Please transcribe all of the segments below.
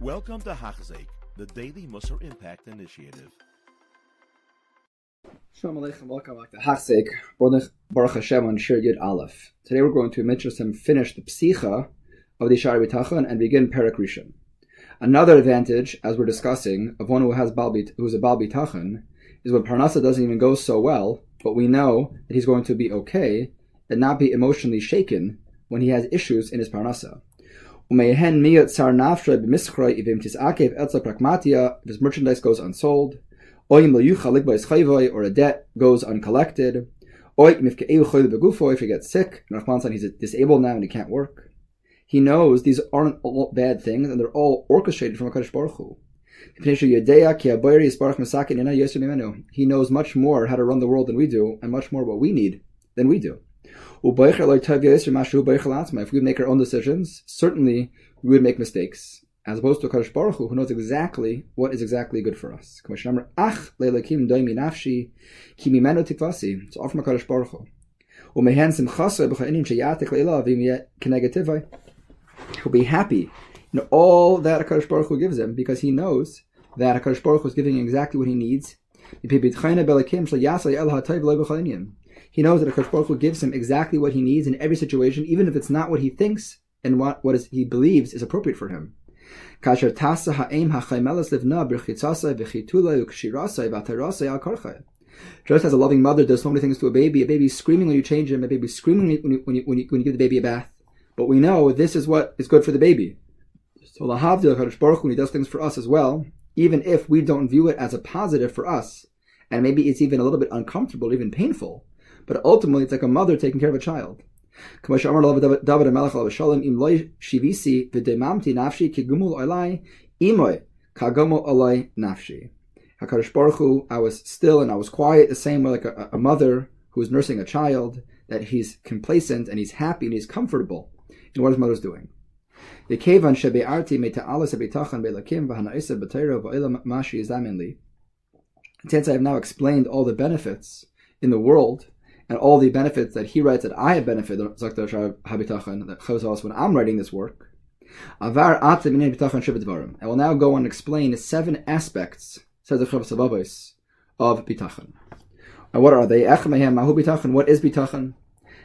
Welcome to Hachzik, the Daily Musar Impact Initiative. Shalom Aleichem, welcome back to Hachzik, Baruch Hashem on Shir Yud Aleph. Today we're going to Mitzvah finish the Psicha of the Sha'ar Habitachon and begin Perak Rishon. Another advantage, as we're discussing, of one who has Balbit, who's a Bal B'tachon, is when Parnasa doesn't even go so well, but we know that he's going to be okay and not be emotionally shaken when he has issues in his Parnasa. If his merchandise goes unsold, or a debt goes uncollected, or if he gets sick, and he's disabled now and he can't work. He knows these aren't all bad things and they're all orchestrated from HaKadosh Baruch Hu. He knows much more how to run the world than we do, and much more what we need than we do. If we make our own decisions, certainly we would make mistakes, as opposed to Kadosh Baruch Hu, who knows exactly what is exactly good for us. So offer Kadosh Baruch Hu. He'll be happy in all that HaKadosh Baruch Hu gives him because he knows that HaKadosh Baruch Hu is giving him exactly what he needs. He knows that HaKadosh Baruch Hu gives him exactly what he needs in every situation, even if it's not what he thinks and what, what is, he believes is appropriate for him. Just as a loving mother does so many things to a baby, a baby screaming when you change him, a baby screaming when you, when you, when you, when you give the baby a bath. But we know this is what is good for the baby. So Lahavdil Kadosh Baruch when he does things for us as well, even if we don't view it as a positive for us, and maybe it's even a little bit uncomfortable, even painful, but ultimately it's like a mother taking care of a child. Baruch Hu, I was still and I was quiet, the same way like a, a mother who is nursing a child, that he's complacent and he's happy and he's comfortable in what his mother's doing. Since I have now explained all the benefits in the world and all the benefits that he writes that I have benefited, that when I'm writing this work. I will now go on and explain seven aspects, says the Chavos of bitachon. And what are they? Mahu Bitachon, what is bitachon?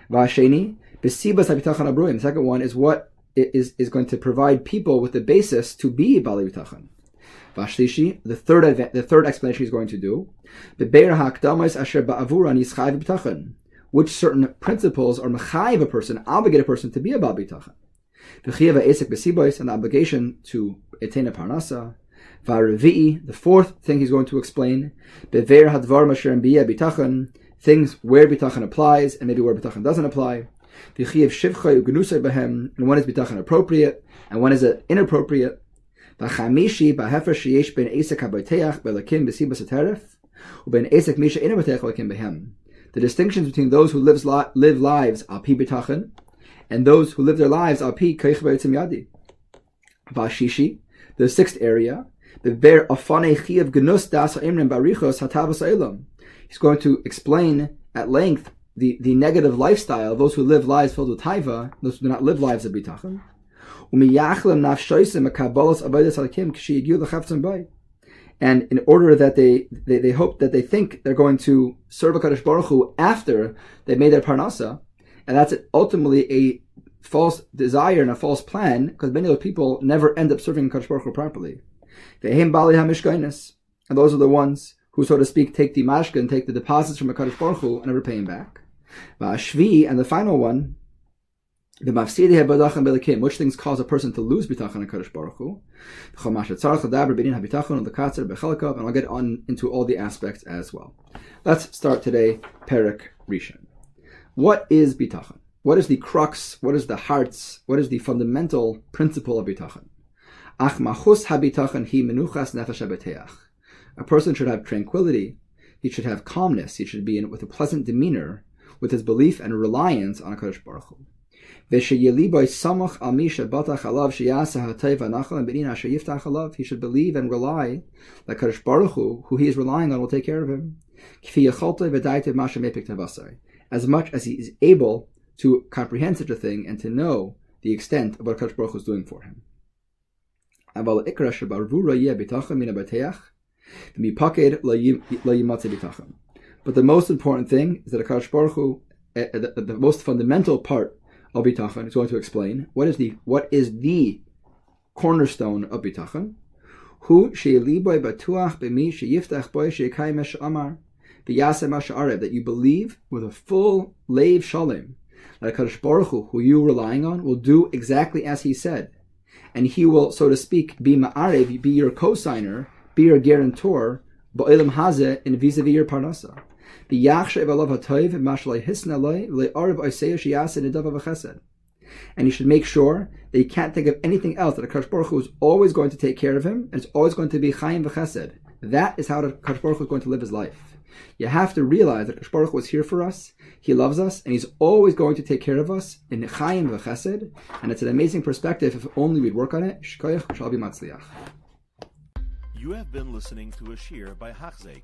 Vasheni, The second one is what is, is going to provide people with the basis to be Bali bitachon. Vashlishi, the third the third explanation he's going to do, which certain principles are mechayiv a person, obligate a person to be a bal bitachon. and the obligation to attain a parnasa. The fourth thing he's going to explain, things where bitachon applies and maybe where bitachon doesn't apply. And when is bitachon appropriate and when is it inappropriate. The distinctions between those who lives li- live lives al pi bitachon and those who live their lives al pi kaich yadi. Vashishi, the sixth area. He's going to explain at length the, the negative lifestyle of those who live lives filled with taiva, those who do not live lives of bitachon. And in order that they, they, they hope that they think they're going to serve a Kadosh Baruch Hu after they made their parnasa, and that's ultimately a false desire and a false plan, because many of those people never end up serving Kadosh Baruch Hu properly. And those are the ones who, so to speak, take the mashka and take the deposits from a Kadosh Baruch Hu and never pay him back. Shvi, and the final one, the mafsidi habadachim belikim, which things cause a person to lose bitachon and Kadosh Baruch Hu. And I'll get on into all the aspects as well. Let's start today, Perik Rishon. What is bitachon? What is the crux? What is the hearts? What is the fundamental principle of bitachon? Ach machus habitachon hi menuchas nefesh A person should have tranquility. He should have calmness. He should be in, with a pleasant demeanor, with his belief and reliance on Kadosh Baruch Hu. He should believe and rely that Kadosh Baruch Hu, who he is relying on, will take care of him. As much as he is able to comprehend such a thing and to know the extent of what Kadosh Baruch Hu is doing for him. But the most important thing is that Akash Baruch Hu, uh, the, the, most fundamental part of bitachon is going to explain what is the what is the cornerstone of bitachon. Hu she'liboy batuach b'mi sheyiftach boy she'ekayim esh amar v'yasem that you believe with a full lave shalom that Hakadosh Baruch Hu, who you're relying on, will do exactly as He said, and He will, so to speak, be ma'arev, be your co-signer, be your guarantor, ba'ilam hazeh in vis-a-vis your parnasa. The yachshav alav hatoiv mashalai hisna loy le'arav oiseiah shiyasa nedav v'chesed. And he should make sure that he can't think of anything else, that Hakadosh Baruch Hu is always going to take care of him, and it's always going to be chayim v'chesed. That is how Hakadosh Baruch is going to live his life. You have to realize that Baruch was here for us. He loves us, and He's always going to take care of us in Chaim v'Chesed. And it's an amazing perspective. If only we'd work on it, Shkoyach shall be matzliach. You have been listening to a shiur by Hachzeik.